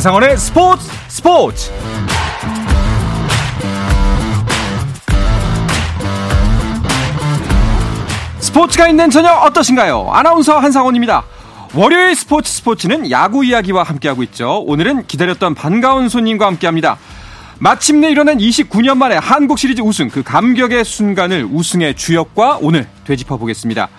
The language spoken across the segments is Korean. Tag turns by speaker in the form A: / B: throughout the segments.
A: 한상원의 스포츠 스포츠 스포츠가 있는 저녁 어떠신가요? 아나운서 한상원입니다. 월요일 스포츠 스포츠는 야구 이야기와 함께하고 있죠. 오늘은 기다렸던 반가운 손님과 함께합니다. 마침내 일어난 29년 만에 한국 시리즈 우승 그 감격의 순간을 우승의 주역과 오늘 되짚어 보겠습니다.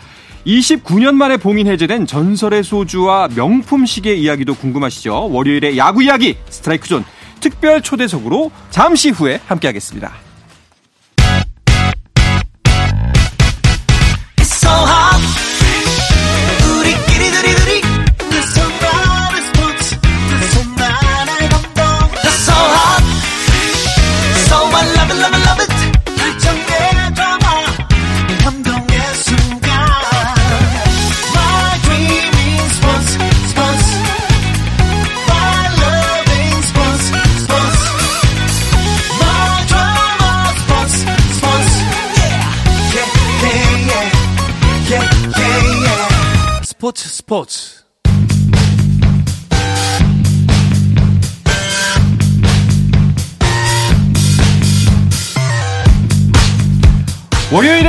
A: 29년 만에 봉인 해제된 전설의 소주와 명품 시계 이야기도 궁금하시죠? 월요일의 야구 이야기 스트라이크 존 특별 초대석으로 잠시 후에 함께하겠습니다.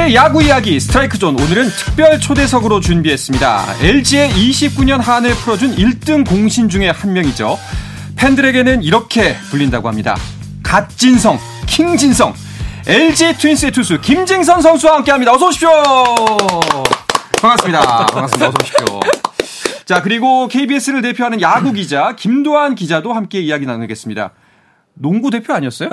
A: 월요일의 야구 이야기 스트라이크 존 오늘은 특별 초대석으로 준비했습니다. LG의 29년 한을 풀어준 1등 공신 중에 한 명이죠. 팬들에게는 이렇게 불린다고 합니다. 갓진성, 킹진성, LG 트윈스의 투수 김진성 선수와 함께합니다. 어서 오십시오. 반갑습니다. 반갑습니다. 어서 오십시오. 자 그리고 KBS를 대표하는 야구 기자 김도환 기자도 함께 이야기 나누겠습니다. 농구 대표 아니었어요?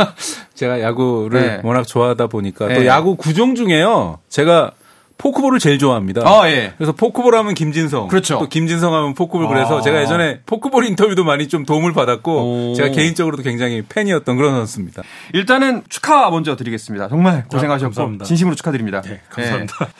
B: 제가 야구를
A: 네.
B: 워낙 좋아하다 보니까
A: 네.
B: 또 야구 구종 중에요. 제가 포크볼을 제일 좋아합니다.
A: 어, 예.
B: 그래서 포크볼 하면 김진성.
A: 그렇죠.
B: 또 김진성 하면 포크볼.
A: 아.
B: 그래서 제가 예전에 포크볼 인터뷰도 많이 좀 도움을 받았고
A: 오.
B: 제가 개인적으로도 굉장히 팬이었던 그런 선수입니다.
A: 일단은 축하 먼저 드리겠습니다. 정말 고생하셨고
B: 감사합니다.
A: 진심으로 축하드립니다.
B: 네, 감사합니다.
A: 네.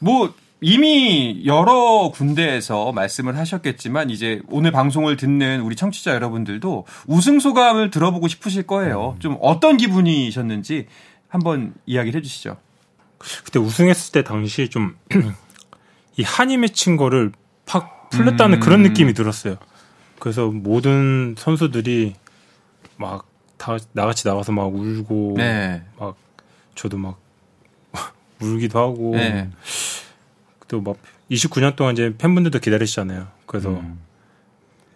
A: 뭐 이미 여러 군데에서 말씀을 하셨겠지만 이제 오늘 방송을 듣는 우리 청취자 여러분들도 우승 소감을 들어보고 싶으실
B: 음.
A: 거예요. 좀 어떤 기분이셨는지 한번 이야기를 해주시죠.
C: 그때 우승했을 때 당시 좀 이 한이 맺힌 거를 팍 풀렸다는
A: 음.
C: 그런 느낌이 들었어요. 그래서 모든 선수들이 막 다 나같이 나가서 막 울고
A: 네.
C: 막 저도 막 울기도 하고
A: 네.
C: 또 막 29년 동안 이제 팬분들도 기다리시잖아요. 그래서
A: 음.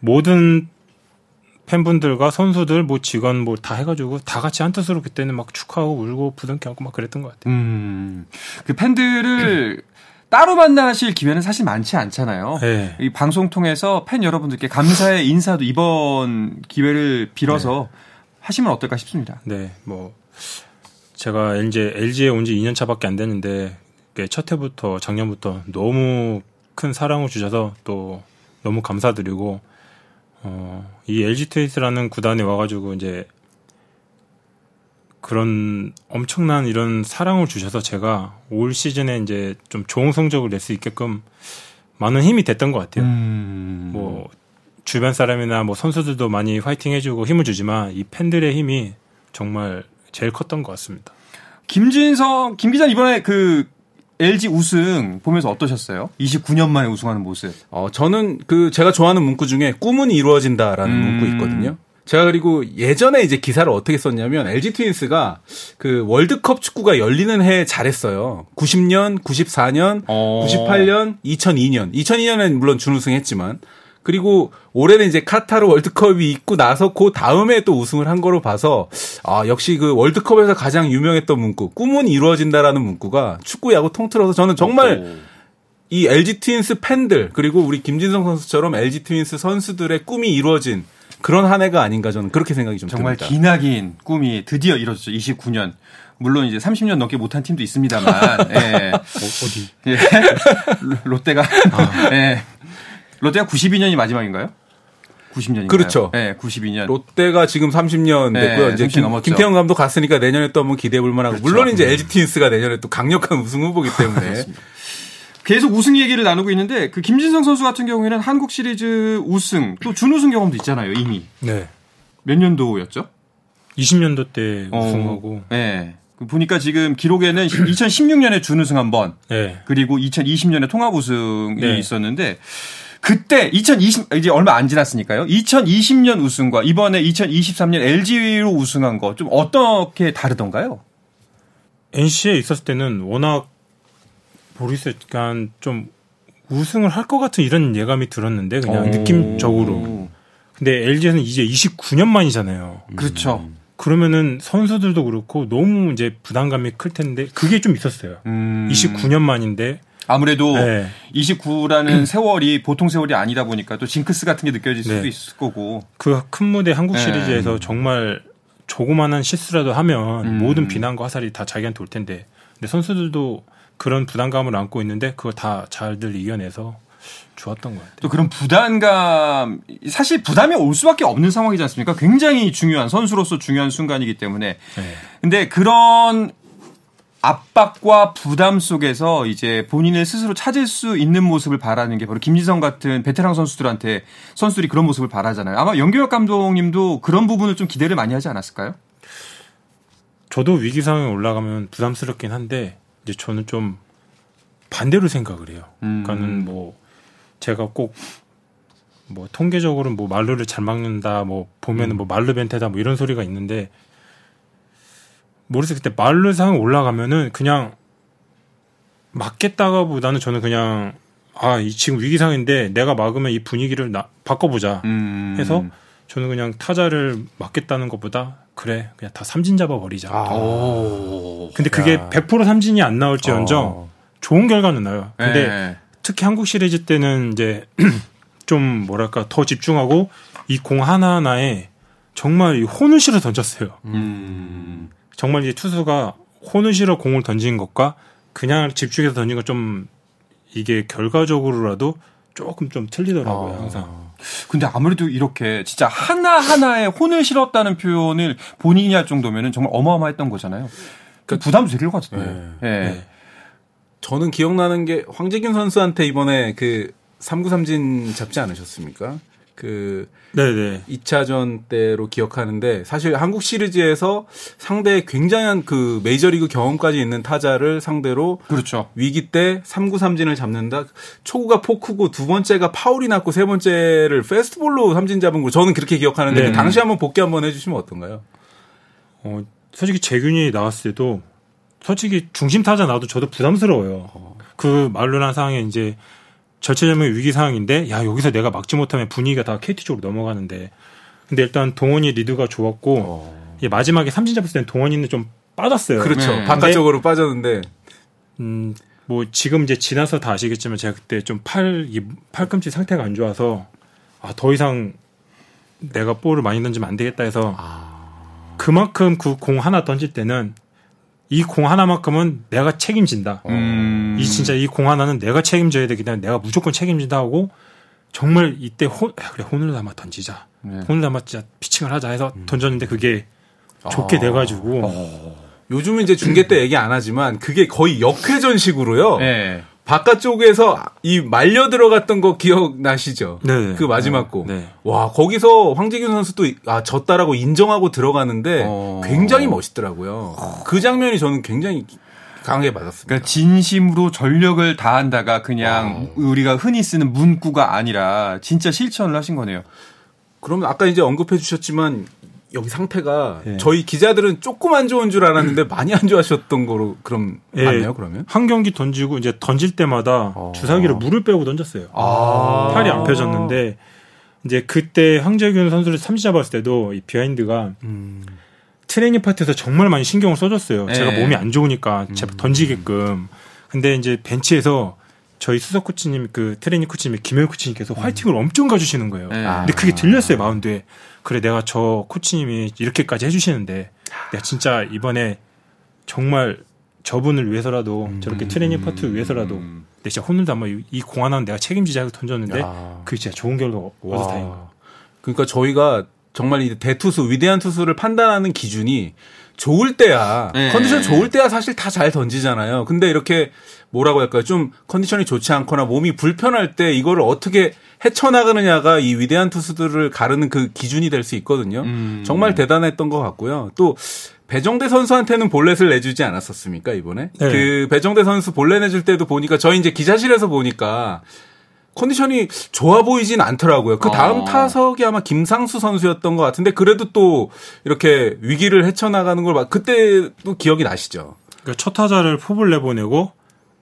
C: 모든 팬분들과 선수들 뭐 직원 뭐 다 해가지고 다 같이 한 뜻으로 그때는 막 축하하고 울고 부둥켜 안고 막 그랬던 것 같아요.
A: 음, 그 팬들을 따로 만나실 기회는 사실 많지 않잖아요.
C: 네.
A: 이 방송 통해서 팬 여러분들께 감사의 인사도 이번 기회를 빌어서 하시면 어떨까 싶습니다.
C: 네, 뭐 제가 이제 LG에 온 지 2년 차밖에 안 됐는데 이게 첫 해부터 작년부터 너무 큰 사랑을 주셔서 또 너무 감사드리고 어, 이 LG 트윈스라는 구단에 와가지고 이제 그런 엄청난 이런 사랑을 주셔서 제가 올 시즌에 이제 좀 좋은 성적을 낼 수 있게끔 많은 힘이 됐던 것 같아요.
A: 음,
C: 뭐 주변 사람이나 뭐 선수들도 많이 화이팅 해주고 힘을 주지만 이 팬들의 힘이 정말 제일 컸던 것 같습니다.
A: 김진성, 김 기자 이번에 그 LG 우승 보면서 어떠셨어요? 29년 만에 우승하는 모습.
B: 어, 저는 그 제가 좋아하는 문구 중에 꿈은 이루어진다라는
A: 음.
B: 문구 있거든요. 제가 그리고 예전에 이제 기사를 어떻게 썼냐면 LG 트윈스가 그 월드컵 축구가 열리는 해에 잘했어요. 90년, 94년,
A: 어.
B: 98년, 2002년. 2002년엔 물론 준우승했지만 그리고 올해는 이제 카타르 월드컵이 있고 나서 그 다음에 또 우승을 한 거로 봐서 아 역시 그 월드컵에서 가장 유명했던 문구 꿈은 이루어진다라는 문구가 축구 야구 통틀어서 저는 정말 이 LG 트윈스 팬들 그리고 우리 김진성 선수처럼 LG 트윈스 선수들의 꿈이 이루어진 그런 한 해가 아닌가 저는 그렇게 생각이 좀
A: 정말
B: 듭니다.
A: 기나긴 꿈이 드디어 이루어졌죠. 29년. 물론 이제 30년 넘게 못한 팀도 있습니다만, 예.
C: 어 디?
A: 예. 롯데가, 예. 롯데가 92년이 마지막인가요? 90년인가요?
B: 그렇죠.
A: 예, 92년.
B: 롯데가 지금 30년
A: 네,
B: 됐고요. 이제
A: 30년
B: 김,
A: 넘었죠.
B: 김태형 감독 갔으니까 내년에 또 한번 기대해 볼 만하고
A: 그렇죠.
B: 물론 이제 LG 트윈스가 내년에 또 강력한 우승 후보기 때문에
A: 계속 우승 얘기를 나누고 있는데 그 김진성 선수 같은 경우에는 한국 시리즈 우승 또 준우승 경험도 있잖아요 이미
C: 네.
A: 몇 년도였죠?
C: 20년도 때
A: 어,
C: 우승하고
A: 네. 그 보니까 지금 기록에는 2016년에 준우승 한 번,
C: 네.
A: 그리고 2020년에 통합 우승이
C: 네.
A: 있었는데 그때 2020 이제 얼마 안 지났으니까요. 2020년 우승과 이번에 2023년 LG로 우승한 거 좀 어떻게 다르던가요?
C: NC에 있었을 때는 워낙 모르겠어요. 약간 좀 우승을 할 것 같은 이런 예감이 들었는데 그냥
A: 오.
C: 느낌적으로. 근데 LG에서는 이제 29년 만이잖아요.
A: 그렇죠.
C: 그러면은 선수들도 그렇고 너무 이제 부담감이 클 텐데 그게 좀 있었어요.
A: 음.
C: 29년 만인데
A: 아무래도
C: 네.
A: 29라는 세월이 보통 세월이 아니다 보니까 또 징크스 같은 게 느껴질 수도
C: 네.
A: 있을 거고.
C: 그 큰 무대 한국
A: 네.
C: 시리즈에서 정말 조그만한 실수라도 하면
A: 음.
C: 모든 비난과 화살이 다 자기한테 올 텐데 근데 선수들도 그런 부담감을 안고 있는데 그거 다 잘들 이겨내서 좋았던 것 같아요.
A: 또 그런 부담감 사실 부담이 올 수밖에 없는 상황이지 않습니까? 굉장히 중요한 선수로서 중요한 순간이기 때문에.
C: 네.
A: 근데 그런 압박과 부담 속에서 이제 본인을 스스로 찾을 수 있는 모습을 바라는 게 바로 김지성 같은 베테랑 선수들한테 선수들이 그런 모습을 바라잖아요. 아마 연규혁 감독님도 그런 부분을 좀 기대를 많이 하지 않았을까요?
C: 저도 위기 상황에 올라가면 부담스럽긴 한데 이제 저는 좀 반대로 생각을 해요.
A: 음.
C: 그러니까는 뭐 제가 꼭 뭐 통계적으로 뭐 말루를 잘 막는다, 뭐 보면은 뭐 말루 벤테다 뭐 이런 소리가 있는데 모르겠어요. 그때 상황 올라가면은 그냥 막겠다가보다는 저는 그냥 아, 이 지금 위기 상황인데 내가 막으면 이 분위기를 나, 바꿔보자
A: 음.
C: 해서 저는 그냥 타자를 막겠다는 것보다 그래 그냥 다 삼진 잡아 버리자.
A: 아. 오.
C: 근데 그게 100% 삼진이 안 나올지언정
B: 어.
C: 좋은 결과는 나요. 근데
A: 네.
C: 특히 한국 시리즈 때는 이제 좀 뭐랄까 더 집중하고 이 공 하나 하나에 정말 이 혼을 실어 던졌어요.
A: 음.
C: 정말 이제 투수가 혼을 실어 공을 던진 것과 그냥 집중해서 던진 것좀 이게 결과적으로라도 조금 좀 틀리더라고요
B: 어.
C: 항상.
A: 근데 아무래도 이렇게 진짜 하나하나에 혼을 실었다는 표현을 본인이 할 정도면은 정말 어마어마했던 거잖아요. 그 부담도 되길 것 같은데. 예.
C: 네.
B: 저는 기억나는 게 황재균 선수한테 이번에 그 3구 삼진 잡지 않으셨습니까? 그
C: 네네.
B: 2차전 때로 기억하는데 사실 한국 시리즈에서 상대 굉장한 그 메이저리그 경험까지 있는 타자를 상대로
A: 그렇죠.
B: 위기 때 3구 삼진을 잡는다. 초구가 포크고 두 번째가 파울이 났고 세 번째를 페스트볼로 삼진 잡은 거 저는 그렇게 기억하는데
C: 네.
B: 그 당시 한번 복귀 한번 해 주시면 어떤가요?
C: 어, 솔직히 재균이 나왔을 때도 솔직히 중심 타자 나도 저도 부담스러워요. 그 말로난 상황에 이제 절체절명의 위기 상황인데 야 여기서 내가 막지 못하면 분위기가 다 KT 쪽으로 넘어가는데 근데 일단 동원이 리드가 좋았고 이 마지막에 삼진 잡았을 땐 동원이는 좀 빠졌어요.
B: 그렇죠.
A: 네.
B: 바깥쪽으로 빠졌는데
C: 음, 뭐 지금 이제 지나서 다 아시겠지만 제가 그때 좀 팔, 이 팔꿈치 상태가 안 좋아서 아, 더 이상 내가 볼을 많이 던지면 안 되겠다 해서 그만큼 그 공 하나 던질 때는 이 공 하나만큼은 내가 책임진다.
A: 음.
C: 이 진짜 이 공 하나는 내가 책임져야 되기 때문에 내가 무조건 책임진다 하고 정말 이때 혼, 야, 그래 혼을 담아 던지자.
A: 네.
C: 혼을 담아 진짜 피칭을 하자 해서 던졌는데 그게 좋게 돼 가지고
B: 요즘은 이제 중계 때 얘기 안 하지만 그게 거의 역회전식으로요.
A: 예.
B: 바깥쪽에서 이 말려 들어갔던 거 기억나시죠?
C: 네네.
B: 그 마지막
C: 어,
B: 공.
C: 네.
B: 와, 거기서 황재균 선수도 아, 졌다라고 인정하고 들어가는데
A: 어.
B: 굉장히 멋있더라고요. 그 장면이 저는 굉장히 강하게 받았습니다.
A: 그러니까 진심으로 전력을 다한다가 그냥 우리가 흔히 쓰는 문구가 아니라 진짜 실천을 하신 거네요.
B: 그러면 아까 이제 언급해 주셨지만 여기 상태가
A: 예.
B: 저희 기자들은 조금 안 좋은 줄 알았는데 많이 안 좋으셨던 거로 그럼
C: 예.
B: 맞나요, 그러면?
C: 한 경기 던지고 이제 던질 때마다
B: 어.
C: 주사기로 물을 빼고 던졌어요.
A: 아.
C: 팔이 안 펴졌는데 이제 그때 황재균 선수를 삼진 잡았을 때도 이 비하인드가
B: 음.
C: 트레이닝 파트에서 정말 많이 신경을 써줬어요.
A: 네.
C: 제가 몸이 안 좋으니까 제발 던지게끔. 근데 이제 벤치에서 저희 수석 코치님 그 트레이닝 코치님 김효일 코치님께서 화이팅을 엄청 해주시는 거예요.
A: 네.
C: 근데 그게 들렸어요 마운드에. 그래 내가 저 코치님이 이렇게까지 해주시는데 내가 진짜 이번에 정말 저분을 위해서라도 저렇게 트레이닝 파트 위해서라도 내 진짜 혼을 담아 이 공 하나는 내가 책임지자 해서 던졌는데
B: 야.
C: 그게 진짜 좋은 결과가 와서 다행인 거예요.
B: 그러니까 저희가 정말 이 대투수 위대한 투수를 판단하는 기준이 좋을 때야
A: 네.
B: 컨디션 좋을 때야 사실 다 잘 던지잖아요. 근데 이렇게 뭐라고 할까요? 좀 컨디션이 좋지 않거나 몸이 불편할 때 이거를 어떻게 헤쳐나가느냐가 이 위대한 투수들을 가르는 그 기준이 될 수 있거든요.
A: 음.
B: 정말 대단했던 것 같고요. 또 배정대 선수한테는 볼넷을 내주지 않았었습니까 이번에?
C: 네.
B: 그 배정대 선수 볼넷 내줄 때도 보니까 저희 이제 기자실에서 보니까 컨디션이 좋아 보이진 않더라고요. 그 다음
A: 어.
B: 타석이 아마 김상수 선수였던 것 같은데 그래도 또 이렇게 위기를 헤쳐나가는 걸 봐. 그때도 기억이 나시죠?
C: 그러니까 첫 타자를 포볼 내보내고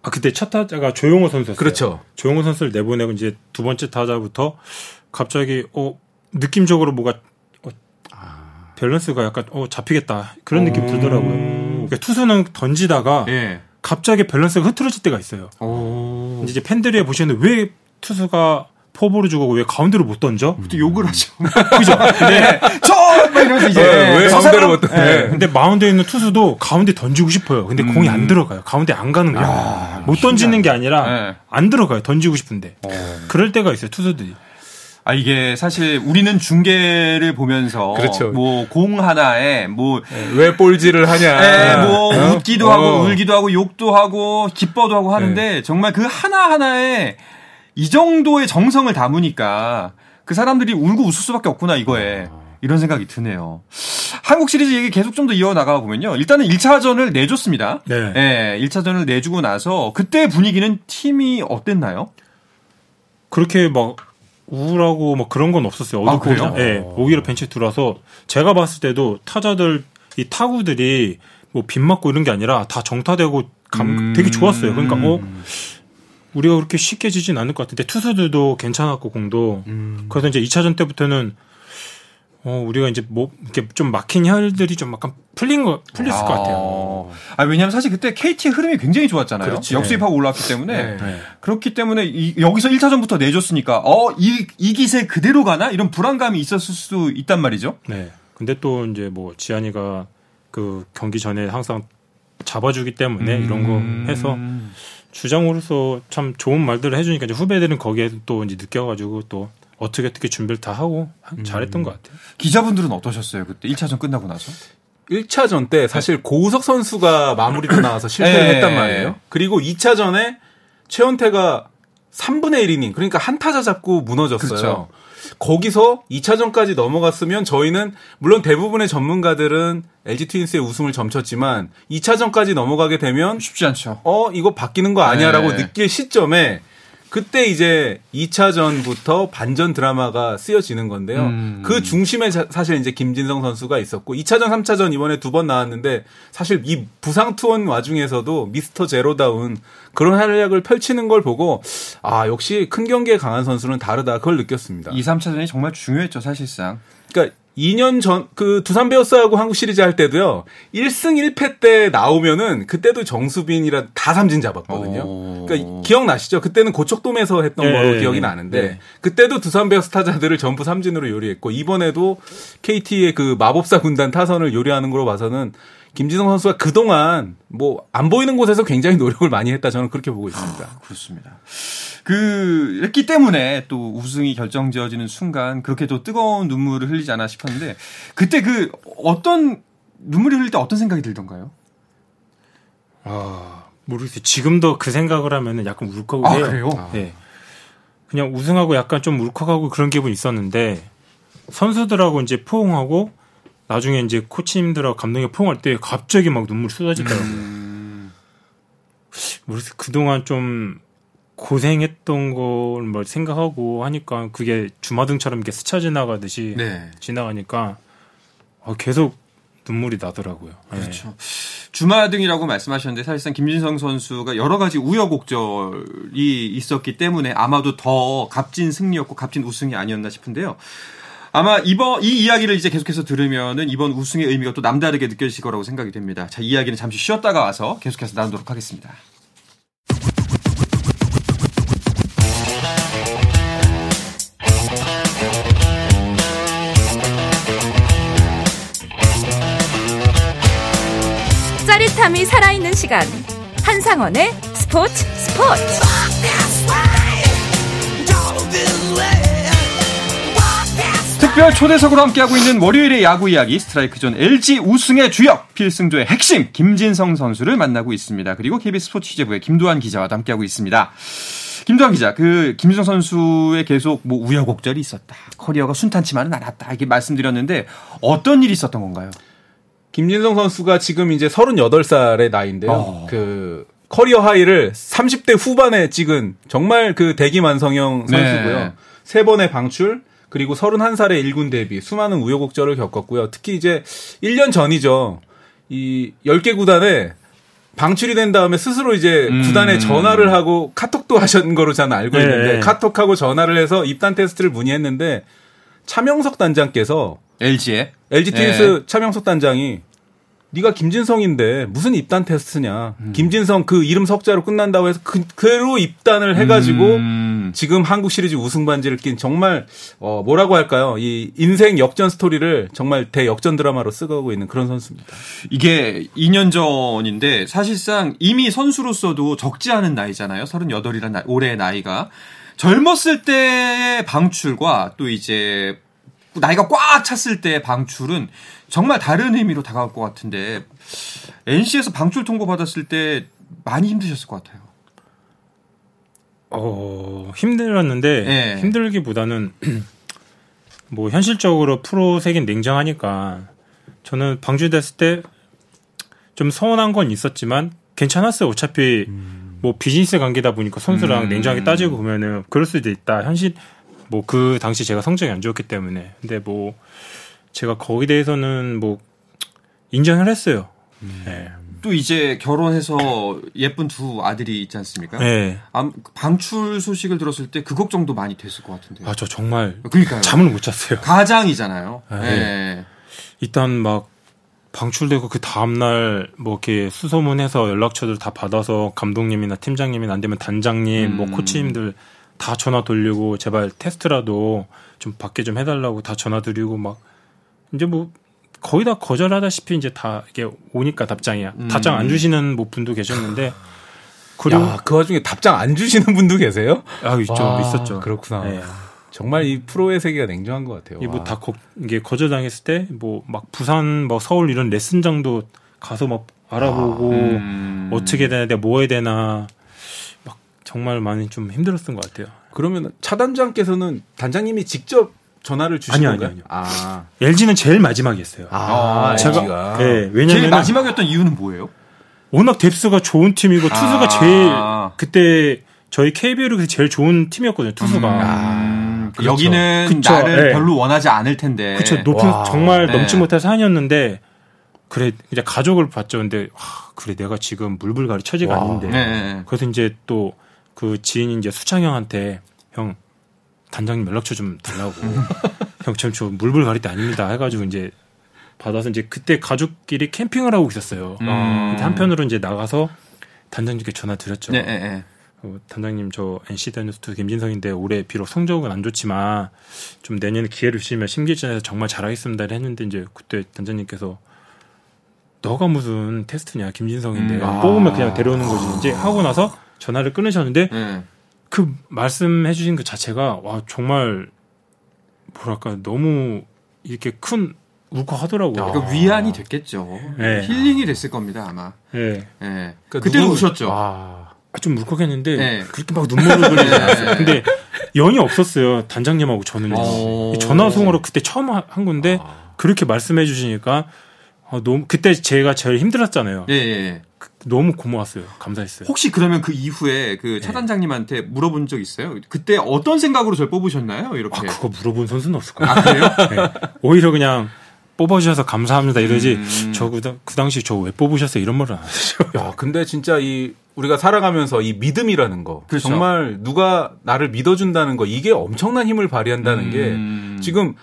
C: 아 그때 첫 타자가 조용호 선수였어요.
B: 그렇죠.
C: 조용호 선수를 내보내고 이제 두 번째 타자부터 갑자기 어 느낌적으로 뭐가 어, 밸런스가 약간 어 잡히겠다 그런 느낌 들더라고요. 그러니까 투수는 던지다가
A: 예.
C: 갑자기 밸런스가 흐트러질 때가 있어요.
A: 오.
C: 이제 팬들이 보시는데 왜 투수가 포볼을 주고 왜 가운데로 못 던져?
A: 또 욕을 하죠.
C: 그죠? 근데,
A: 저막 이러면서 이제
B: 네,
A: 왜저
B: 가운데로 못 던져?
C: 네,
B: 네.
C: 근데 마운드에 있는 투수도 가운데 던지고 싶어요. 근데 공이 안 들어가요. 가운데 안 가는 거예요. 못 던지는 게 아니라
A: 네.
C: 안 들어가요. 던지고 싶은데. 그럴 때가 있어요. 투수들이.
A: 아 이게 사실 우리는 중계를 보면서
B: 그렇죠.
A: 뭐공 하나에 뭐
B: 왜 볼질을 하냐?
A: 예, 뭐
B: 어?
A: 웃기도 하고
B: 어.
A: 울기도 하고 욕도 하고 기뻐도 하고 하는데 정말 그 하나 하나에 이 정도의 정성을 담으니까 그 사람들이 울고 웃을 수밖에 없구나 이거에 이런 생각이 드네요. 한국 시리즈 얘기 계속 좀 더 이어 나가 보면요. 일단은 1차전을 내줬습니다.
C: 네.
A: 예, 1차전을 내주고 나서 그때 분위기는 팀이 어땠나요?
C: 그렇게 막 우울하고 뭐 그런 건 없었어요.
A: 아,
C: 어둡고
A: 그래요?
C: 그냥, 예, 오히려 벤치에 들어와서 제가 봤을 때도 타자들 이 타구들이 뭐 빗 맞고 이런 게 아니라 다 정타되고 감
A: 음.
C: 되게 좋았어요. 그러니까 어 우리가 그렇게 쉽게 지진 않을 것 같은데 투수들도 괜찮았고 공도
A: 음.
C: 그래서 이제 2차전 때부터는 어 우리가 이제 뭐 이렇게 좀 막힌 혈들이 좀 약간 풀린 거 풀렸을 것 같아요.
A: 아, 왜냐면 사실 그때 KT의 흐름이 굉장히 좋았잖아요.
B: 그렇지.
A: 역수입하고 올라왔기 때문에.
B: 네.
A: 그렇기 때문에 이- 여기서 1차전부터 내줬으니까 어, 이, 이 기세 그대로 가나? 이런 불안감이 있었을 수도 있단 말이죠.
C: 네. 근데 또 이제 뭐 지한이가 그 경기 전에 항상 잡아주기 때문에 이런 거 해서 주장으로서 참 좋은 말들을 해주니까 이제 후배들은 거기에 또 이제 느껴가지고 또 어떻게 어떻게 준비를 다 하고 한- 잘했던 것 같아요.
A: 기자분들은 어떠셨어요? 그때 1차전 끝나고 나서?
B: 1차전 때 사실 고우석 선수가 마무리로 나와서 실패를
A: 네.
B: 했단 말이에요. 그리고 2차전에 최원태가 3분의 1이닝 그러니까 한 타자 잡고 무너졌어요.
A: 그렇죠.
B: 거기서 2차전까지 넘어갔으면 저희는 물론 대부분의 전문가들은 LG 트윈스의 우승을 점쳤지만 2차전까지 넘어가게 되면
A: 쉽지 않죠.
B: 어 이거 바뀌는 거 아니야라고
A: 네.
B: 느낄 시점에 그때 이제 2차전부터 반전 드라마가 쓰여지는 건데요.
A: 음.
B: 그 중심에 자- 사실 이제 김진성 선수가 있었고 2차전, 3차전 이번에 두 번 나왔는데 사실 이 부상 투혼 와중에서도 미스터 제로다운 그런 활약을 펼치는 걸 보고 아 역시 큰 경기에 강한 선수는 다르다 그걸 느꼈습니다.
A: 2, 3차전이 정말 중요했죠, 사실상.
B: 그러니까 2년 전 그 두산 베어스하고 한국 시리즈 할 때도요. 1승 1패 때 나오면은 그때도 정수빈이랑 다 삼진 잡았거든요.
A: 오.
B: 그러니까 기억나시죠? 그때는 고척돔에서 했던
C: 예,
B: 거로
C: 예,
B: 기억이
C: 예.
B: 나는데
C: 네.
B: 그때도 두산 베어스 타자들을 전부 삼진으로 요리했고 이번에도 KT의 그 마법사 군단 타선을 요리하는 거로 봐서는 김진성 선수가 그동안 뭐 안 보이는 곳에서 굉장히 노력을 많이 했다 저는 그렇게 보고 있습니다.
A: 그렇습니다. 그, 했기 때문에 또 우승이 결정지어지는 순간 그렇게 또 뜨거운 눈물을 흘리지 않아 싶었는데 그때 그 어떤 눈물이 흘릴 때 어떤 생각이 들던가요?
C: 아 모르겠어요. 지금도 그 생각을 하면은 약간 울컥을
A: 아,
C: 해요.
A: 그래요?
C: 네. 그냥 우승하고 약간 좀 울컥하고 그런 기분 이 있었는데 선수들하고 이제 포옹하고 나중에 이제 코치님들하고 감독이 포옹할 때 갑자기 막 눈물 쏟아지더라고요.
A: 음,
C: 모르겠어요. 그동안 좀 고생했던 걸뭐 생각하고 하니까 그게 주마등처럼 이렇게 스쳐 지나가듯이
A: 네.
C: 지나가니까 어, 계속 눈물이 나더라고요. 네.
A: 그렇죠. 주마등이라고 말씀하셨는데 사실상 김진성 선수가 여러 가지 우여곡절이 있었기 때문에 아마도 더 값진 승리였고 값진 우승이 아니었나 싶은데요. 아마 이번 이 이야기를 이제 계속해서 들으면은 이번 우승의 의미가 또 남다르게 느껴지실 거라고 생각이 됩니다. 자, 이 이야기는 잠시 쉬었다가 와서 계속해서 나누도록 하겠습니다.
D: 짜릿함이 살아있는 시간 한상원의 스포츠 스포츠
A: 특별 초대석으로 함께하고 있는 월요일의 야구 이야기 스트라이크존 LG 우승의 주역 필승조의 핵심 김진성 선수를 만나고 있습니다. 그리고 KBS 스포츠 취재부의 김도환 기자와도 함께하고 있습니다. 김도환 기자, 그 김진성 선수의 계속 뭐 우여곡절이 있었다. 커리어가 순탄치만은 않았다. 이렇게 말씀드렸는데 어떤 일이 있었던 건가요?
B: 김진성 선수가 지금 이제 38살의 나이인데요.
A: 어.
B: 그 career high를 30대 후반에 찍은 정말 그 대기만성형
A: 네.
B: 선수고요. 세 번의 방출 그리고 31살의 1군 데뷔 수많은 우여곡절을 겪었고요. 특히 이제 1년 전이죠. 이 10개 구단에 방출이 된 다음에 스스로 이제
A: 음.
B: 구단에 전화를 하고 카톡도 하신 거로 저는 알고
C: 네.
B: 있는데 카톡하고 전화를 해서 입단 테스트를 문의했는데 차명석 단장께서
A: LG에
B: LG 트윈스 차명석 단장이 네가 김진성인데 무슨 입단 테스트냐. 김진성 그 이름 석자로 끝난다고 해서 그, 그로 입단을 해가지고
A: 음.
B: 지금 한국 시리즈 우승 반지를 낀 정말 어 뭐라고 할까요? 이 인생 역전 스토리를 정말 대역전 드라마로 쓰고 있는 그런 선수입니다.
A: 이게 2년 전인데 사실상 이미 선수로서도 적지 않은 나이잖아요. 38이란 나이, 올해의 나이가. 젊었을 때의 방출과 또 이제 나이가 꽉 찼을 때의 방출은 정말 다른 의미로 다가올 것 같은데 NC에서 방출 통보 받았을 때 많이 힘드셨을 것 같아요.
C: 어, 힘들었는데
A: 예.
C: 힘들기보다는 뭐 현실적으로 프로 세계는 냉정하니까 저는 방출됐을 때 좀 서운한 건 있었지만 괜찮았어요. 어차피 뭐 비즈니스 관계다 보니까 선수랑
A: 음.
C: 냉정하게 따지고 보면은 그럴 수도 있다. 현실 뭐 그 당시 제가 성적이 안 좋았기 때문에 근데 뭐 제가 거기에 대해서는 뭐 인정을 했어요. 예.
A: 또 이제 결혼해서 예쁜 두 아들이 있지 않습니까?
C: 예.
A: 암- 방출 소식을 들었을 때 그 걱정도 많이 됐을 것 같은데.
C: 아, 저 정말
A: 그러니까요.
C: 잠을 못 잤어요.
A: 가장이잖아요.
C: 아,
A: 예.
C: 일단 막 방출되고 그 다음날 뭐 이렇게 수소문해서 연락처들 다 받아서 감독님이나 팀장님이나 안 되면 단장님 뭐
A: 음.
C: 코치님들 다 전화 돌리고 제발 테스트라도 좀 받게 좀 해달라고 다 전화 드리고 막 이제 뭐 거의 다 거절하다시피 이제 다 이게 오니까 답장이야
A: 음.
C: 답장 안 주시는 뭐 분도 계셨는데 그리고
B: 야, 그 와중에 답장 안 주시는 분도 계세요?
C: 아 있죠
B: 와,
C: 있었죠
B: 그렇구나.
C: 예.
B: 정말 이 프로의 세계가 냉정한 것 같아요.
C: 이게
B: 와.
C: 뭐다 이게 거절당했을 때 뭐 막 부산 뭐 서울 이런 레슨장도 가서 막 알아보고
A: 음.
C: 어떻게 돼야 돼, 뭐 해야 되나 막 정말 많이 좀 힘들었던 것 같아요.
B: 그러면 차단장께서는 단장님이 직접 전화를 주신
C: 아니요,
B: 건가요?
C: 아니요,
B: 아,
C: LG는 제일 마지막이었어요.
B: 아,
A: 어,
C: 제가. 네,
A: 제일
C: 왜냐면
A: 마지막이었던 이유는 뭐예요?
C: 워낙 뎁스가 좋은 팀이고 투수가
A: 아.
C: 제일 그때 저희 KBL이 제일 좋은 팀이었거든요. 투수가.
A: 음,
C: 그렇죠.
A: 여기는
C: 그쵸,
A: 나를
C: 예.
A: 별로 원하지 않을 텐데.
C: 그쵸 높은
B: 와.
C: 정말
A: 네.
C: 넘지 못할 사안이었는데 그래 이제 가족을 봤죠. 근데 와, 그래 내가 지금 물불가리 처지가
B: 와.
C: 아닌데.
A: 네, 네.
C: 그래서 이제 또 그 지인이 이제 수창 형한테 형 단장님 연락처 좀 달라고 형저 물불 가릴 때 아닙니다 해가지고 이제 받아서 이제 그때 가족끼리 캠핑을 하고 있었어요.
A: 음.
C: 근데 한편으로 이제 나가서 단장님께 전화 드렸죠.
A: 네, 네, 네.
C: 어, 단장님 저 NC 다이노스트 김진성인데 올해 비록 성적은 안 좋지만 좀 내년에 기회를 주시면 심기전에서 정말 잘하겠습니다 했는데 이제 그때 단장님께서 너가 무슨 테스트냐 김진성인데
A: 음, 아.
C: 뽑으면 그냥 데려오는 거지 이제 하고 나서 전화를 끊으셨는데
A: 네.
C: 그 말씀해 주신 그 자체가 와 정말 뭐랄까 너무 이렇게 큰 울컥하더라고요.
A: 그러니까 위안이 됐겠죠.
C: 네.
A: 힐링이 됐을 겁니다, 아마.
C: 예.
A: 예.
B: 그러니까
A: 그때는
B: 누구-
A: 우셨죠.
B: 와.
C: 아, 좀 울컥했는데
A: 네.
C: 그렇게 막 눈물을 흘리지 않았어요.
A: 네.
C: 근데 연이 없었어요. 단장님하고 저는
A: 오.
C: 전화 통화로 그때 처음 하- 한 건데
B: 아.
C: 그렇게 말씀해 주시니까 아, 너무 그때 제가 제일 힘들었잖아요.
A: 예, 예, 예.
C: 너무 고마웠어요. 감사했어요.
A: 혹시 그러면 그 이후에 그 차단장님한테 물어본 적 있어요? 그때 어떤 생각으로 저를 뽑으셨나요?
C: 아,
A: 이렇게.
C: 그거 물어본 선수는 없을 거예요.
A: 아, 그래요?
C: 네. 오히려 그냥 뽑아주셔서 감사합니다 이러지.
A: 음.
C: 저그 당시 저 왜 뽑으셨어요 이런 말은 안 하시죠.
B: 야, 근데 진짜 이 우리가 살아가면서 이 믿음이라는 거
A: 그렇죠.
B: 정말 누가 나를 믿어준다는 거 이게 엄청난 힘을 발휘한다는
A: 음.
B: 게 지금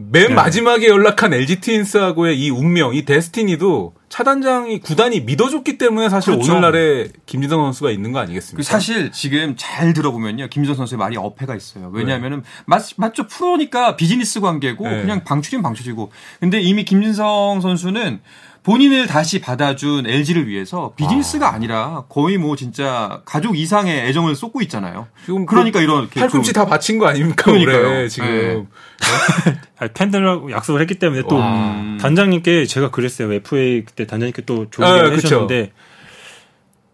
B: 맨
C: 네.
B: 마지막에 연락한 LG 트윈스하고의 이 운명, 이 데스티니도 차단장이 구단이 믿어줬기 때문에 사실
A: 그렇죠.
B: 오늘날에 김진성 선수가 있는
A: 거그
B: 아니겠습니까?
A: 사실 지금 잘 들어보면요. 김희정 선수의 말이 어폐가 있어요. 왜냐하면은 맞, 맞죠. 프로니까 비즈니스 관계고
B: 네.
A: 그냥 방출이면 방출이고. 근데 이미 김진성 선수는 본인을 다시 받아준 LG를 위해서 비즈니스가 아. 니라 거의 뭐 진짜 가족 이상의 애정을 쏟고 있잖아요.
B: 지금
A: 그러니까 이런 이렇게
B: 팔꿈치
A: 좀-
B: 다 바친 거 아닙니까?
A: 그러니까요.
B: 지금
A: 네.
C: 아니, 팬들하고 약속을 했기 때문에 또
B: 와.
C: 단장님께 제가 그랬어요. FA 그때 단장님께 또 좋은
B: 아.
C: 해주셨는데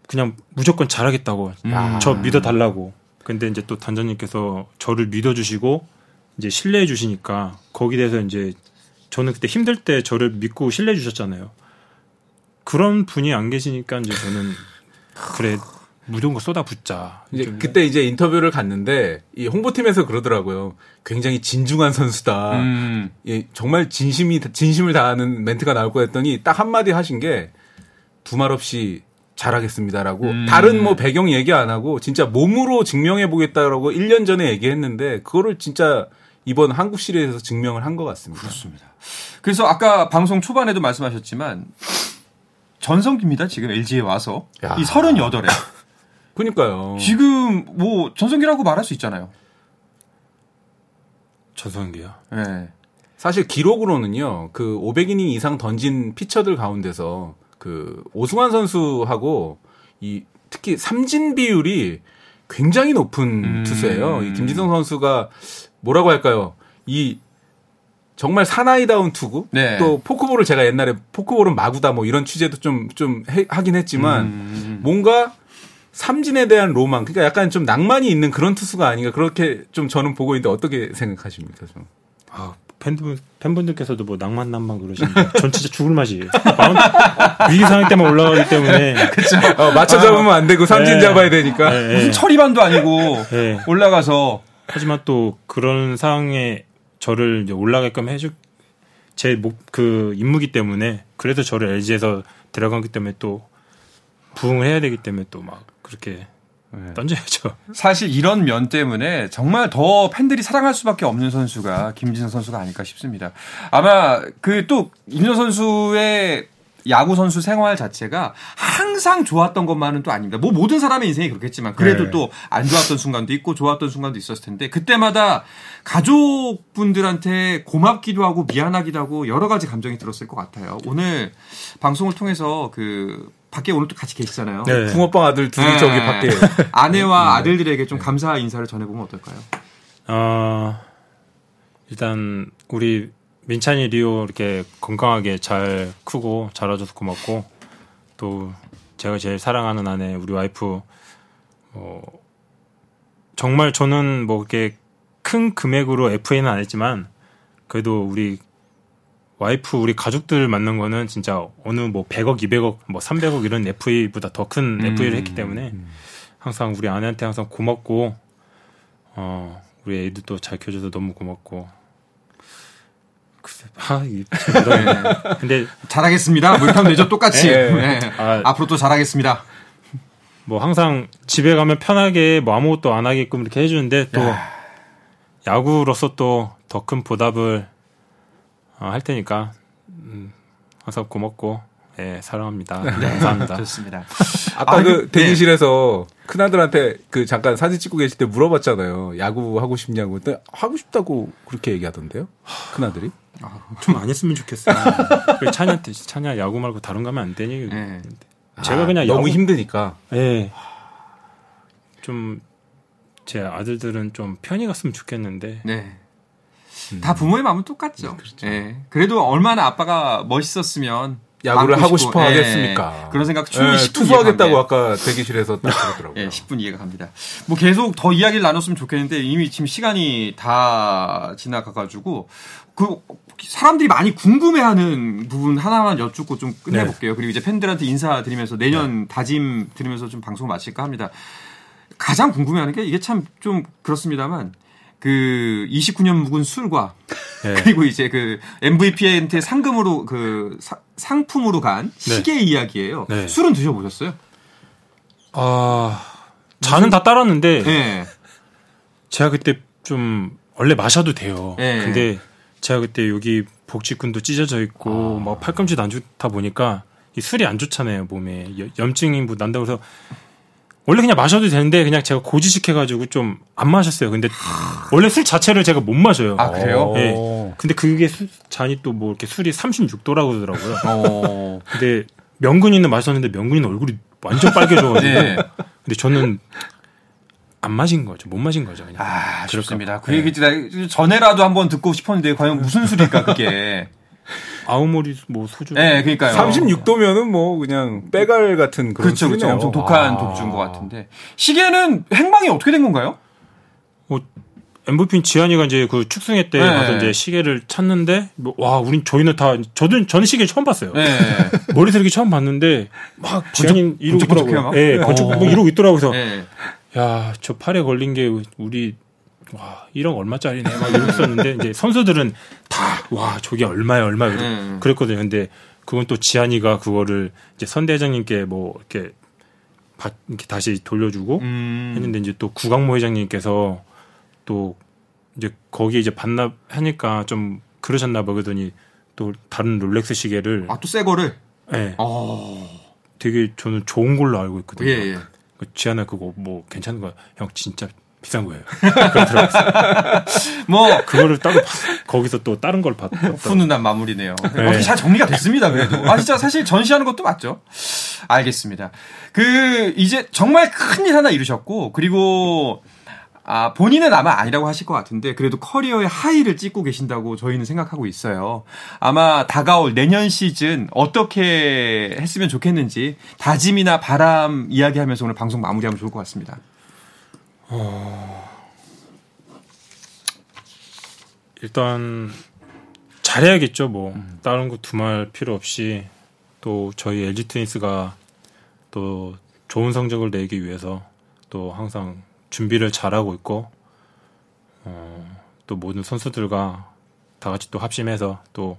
C: 그냥 무조건 잘하겠다고
A: 음.
C: 저 믿어달라고. 근데 이제 또 단장님께서 저를 믿어주시고 이제 신뢰해 주시니까 거기에 대해서 이제 저는 그때 힘들 때 저를 믿고 신뢰해 주셨잖아요. 그런 분이 안 계시니까 이제 저는 그래 거 쏟아붓자.
B: 이제 그때 이제 인터뷰를 갔는데 이 홍보팀에서 그러더라고요. 굉장히 진중한 선수다.
A: 음.
B: 예, 정말 진심이 진심을 다하는 멘트가 나올 거였더니 딱 한마디 하신 게 두말 없이 잘하겠습니다라고
A: 음.
B: 다른 뭐 배경 얘기 안 하고 진짜 몸으로 증명해 보겠다라고 1년 전에 얘기했는데 그거를 진짜 이번 한국 시리즈에서 증명을 한 것 같습니다.
A: 그렇습니다. 그래서 아까 방송 초반에도 말씀하셨지만 전성기입니다. 지금 LG에 와서
B: 야.
A: 이 38에
B: 그러니까요.
A: 지금 뭐 전성기라고 말할 수 있잖아요.
C: 전성기야.
A: 예.
B: 사실 기록으로는요, 그 500이닝 이상 던진 피처들 가운데서 그 오승환 선수하고 이 특히 삼진 비율이 굉장히 높은
A: 음.
B: 투수예요. 이 김지성 선수가 뭐라고 할까요? 이 정말 사나이다운 투구
A: 네.
B: 또 포크볼을 제가 옛날에 포크볼은 마구다 뭐 이런 취재도 좀 좀 하긴 했지만
A: 음.
B: 뭔가 삼진에 대한 로망 그러니까 약간 좀 낭만이 있는 그런 투수가 아닌가 그렇게 좀 저는 보고 있는데 어떻게 생각하십니까 좀?
C: 아, 팬분, 팬분들께서도 뭐 낭만 낭만 그러시는데 전 진짜 죽을 맛이에요. 마음- 위기 상황 때만 올라가기 때문에
B: 어, 맞춰 잡으면 안 되고 삼진
C: 네.
B: 잡아야 되니까.
C: 예, 예.
A: 무슨 처리반도 아니고
C: 예.
A: 올라가서
C: 하지만 또 그런 상황에 저를 이제 올라가게끔 해줄 제 목 그 임무기 때문에 그래서 저를 LG에서 데려가기 때문에 또 부응을 해야 되기 때문에 또 막 그렇게
B: 네.
C: 던져야죠.
A: 사실 이런 면 때문에 정말 더 팬들이 사랑할 수밖에 없는 선수가 김진성 선수가 아닐까 싶습니다. 아마 그또 김진성 선수의 야구 선수 생활 자체가 항상 좋았던 것만은 또 아닙니다. 뭐 모든 사람의 인생이 그렇겠지만 그래도
C: 네.
A: 또안 좋았던 순간도 있고 좋았던 순간도 있었을 텐데 그때마다 가족분들한테 고맙기도 하고 미안하기도 하고 여러 가지 감정이 들었을 것 같아요. 오늘 방송을 통해서 그 밖에 오늘 또 같이 계시잖아요.
C: 네.
B: 붕어빵 아들 둘이
A: 네.
B: 저기 밖에.
A: 아내와 아들들에게 좀 감사 인사를 전해보면 어떨까요?
C: 어, 일단 우리 민찬이 리오 이렇게 건강하게 잘 크고 자라줘서 고맙고 또 제가 제일 사랑하는 아내 우리 와이프 어, 정말 저는 뭐 이렇게 큰 금액으로 FA는 안 했지만 그래도 우리 와이프 우리 가족들 만난 거는 진짜 어느 뭐 100억, 200억, 뭐 300억 이런 FA보다 더 큰
A: 음.
C: FA를 했기 때문에 항상 우리 아내한테 항상 고맙고 어 우리 애들도 잘 키워줘서 너무 고맙고 아참 어려워. 근데
A: 잘하겠습니다. 뭐 이렇게 하면 되죠. 똑같이.
B: 네.
A: 네.
C: 아,
A: 앞으로 또 잘하겠습니다.
C: 뭐 항상 집에 가면 편하게 뭐 아무것도 안 하게끔 이렇게 해주는데 또 야 구로서 또 더 큰 보답을 어, 할 테니까 음, 항상 고맙고 예 사랑합니다. 네, 감사합니다.
A: 좋습니다.
B: 아까
A: 아,
B: 그
A: 그-
B: 대기실에서 큰아들한테 그 잠깐 사진 찍고 계실 때 물어봤잖아요. 야구 하고 싶냐고. 근데 하고 싶다고 그렇게 얘기하던데요? 큰아들이?
C: 좀 안 했으면 좋겠어. 그 찬이한테 찬이야 야구 말고 다른 거 하면 안 되니?
A: 네.
C: 제가 그냥
B: 아, 너무
C: 야구-
B: 힘드니까.
C: 예. 좀제 아들들은 좀 편히 갔으면 좋겠는데
A: 네. 다 부모의 마음은 똑같죠. 네. 그래도 얼마나 아빠가 멋있었으면
B: 야구를 하고 싶어
A: 예.
B: 하겠습니까?
A: 그런 생각 충분히
B: 예,
A: 10분
B: 투수하겠다고 아까 대기실에서 딱 그러더라고요.
A: 예, 10분 이해가 갑니다. 뭐 계속 더 이야기를 나눴으면 좋겠는데 이미 지금 시간이 다 지나가가지고 그 사람들이 많이 궁금해하는 부분 하나만 여쭙고 좀 끝내볼게요. 그리고 이제 팬들한테 인사드리면서 내년 다짐 드리면서 좀 방송 마칠까 합니다. 가장 궁금해하는 게 이게 참 좀 그렇습니다만 그 29년 묵은 술과
C: 예.
A: 그리고 이제 그 MVP한테 상금으로 그 사- 상품으로 간 시계 이야기예요.
C: 네.
A: 술은 드셔보셨어요?
C: 아 잔은 다 따랐는데
A: 네.
C: 제가 그때 좀 원래 마셔도 돼요.
A: 예.
C: 근데 제가 그때 여기 복직근도 찢어져 있고 막 팔꿈치도 안 좋다 보니까 이 술이 안 좋잖아요 몸에 여- 염증이 뭐 난다고 해서 원래 그냥 마셔도 되는데 그냥 제가 고지식해가지고 좀 안 마셨어요. 근데 원래 술 자체를 제가 못 마셔요.
A: 아, 그래요?
C: 예.
B: 어.
C: 근데 그게 수- 잔이 또 뭐 이렇게 술이 36도라고 그러더라고요.
A: 어.
C: 근데 명근이는 마셨는데 명근이는 얼굴이 완전 빨개져가지고.
A: 네.
C: 근데 저는 안 마신 거죠. 못 마신 거죠. 그냥.
A: 아.
C: 봐.
A: 그 얘기 나- 전에라도 한번 듣고 싶었는데 과연 무슨 술일까 그게.
C: 아우모리 뭐 소주.
A: 네, 그러니까요.
B: 36도면은 뭐 그냥 빼갈 같은 그런
A: 그렇죠, 그렇죠. 엄청 독한
B: 아.
A: 독주인 것 같은데. 시계는 행방이 어떻게 된 건가요?
C: 뭐 MVP 지한이가 이제 그 축승회 때
A: 네.
C: 가서 이제 시계를 찾는데 뭐, 와 우린 저희는 다 저도 저는 시계 처음 봤어요.
A: 네.
C: 머리서 이렇게 처음 봤는데 막 지한이 이러고? 있더라고요. 예, 번쩍 뭐 이러고 있더라고요. 그래서
A: 네.
C: 야, 저 팔에 걸린 게 우리 와, 1억 얼마짜리네. 막 이러고 있었는데 이제 선수들은 다 와, 저게 얼마야, 얼마야.
A: 음.
C: 그랬거든요. 근데 그건 또 지한이가 그거를 이제 선대장님께 뭐 이렇게 받- 이렇게 다시 돌려주고
A: 음.
C: 했는데 이제 또 구강모 회장님께서 또 이제 거기에 이제 반납하니까 좀 그러셨나 봐. 그러더니 또 다른 롤렉스 시계를
A: 아, 또 새 거를?
C: 예,
A: 어.
C: 되게 저는 좋은 걸로 알고 있거든요.
A: 예, 예.
C: 그 지하나 그거 뭐 괜찮은 거야. 형 진짜 비싼 거예요.
A: 뭐,
C: 그거를 따로 봤- 거기서 또 다른 걸 봤다.
A: 훈훈한 마무리네요.
C: 네.
A: 어떻게 잘 정리가 됐습니다, 그래도. 아, 진짜 사실 전시하는 것도 맞죠? 알겠습니다. 그, 이제 정말 큰 일 하나 이루셨고, 그리고, 아, 본인은 아마 아니라고 하실 것 같은데, 그래도 커리어의 하이를 찍고 계신다고 저희는 생각하고 있어요. 아마 다가올 내년 시즌 어떻게 했으면 좋겠는지, 다짐이나 바람 이야기하면서 오늘 방송 마무리하면 좋을 것 같습니다.
C: 일단 잘해야겠죠. 뭐 다른 거 두말 필요 없이 또 저희 LG 트윈스가 또 좋은 성적을 내기 위해서 또 항상 준비를 잘하고 있고 어, 또 모든 선수들과 다 같이 또 합심해서 또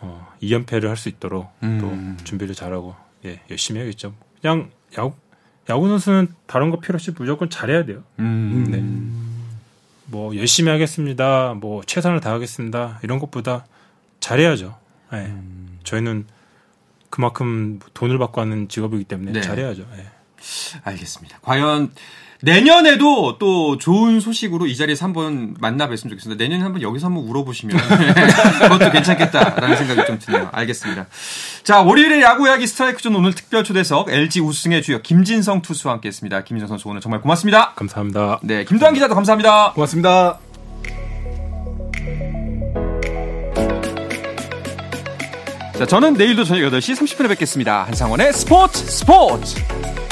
C: 어, 2연패를 할 수 있도록
A: 음.
C: 또 준비를 잘하고 예 열심히 해야겠죠. 그냥 야구 야구 선수는 다른 거 필요 없이 무조건 잘해야 돼요.
A: 음.
C: 네. 뭐 열심히 하겠습니다. 뭐 최선을 다하겠습니다. 이런 것보다 잘해야죠. 네. 저희는 그만큼 돈을 받고 하는 직업이기 때문에
A: 네.
C: 잘해야죠. 예.
A: 알겠습니다. 과연 내년에도 또 좋은 소식으로 이 자리에서 한번 만나 뵀으면 좋겠습니다. 내년에 한번 여기서 한번 울어보시면 그것도 괜찮겠다라는 생각이 좀 드네요. 알겠습니다. 자, 월요일에 야구 이야기 스트라이크존 오늘 특별 초대석 LG 우승의 주역 김진성 투수와 함께 했습니다. 김진성 선수 오늘 정말 고맙습니다.
C: 감사합니다.
A: 네, 김도환 기자도 감사합니다.
B: 고맙습니다.
A: 자, 저는 내일도 저녁 8시 30분에 뵙겠습니다. 한상원의 스포츠 스포츠!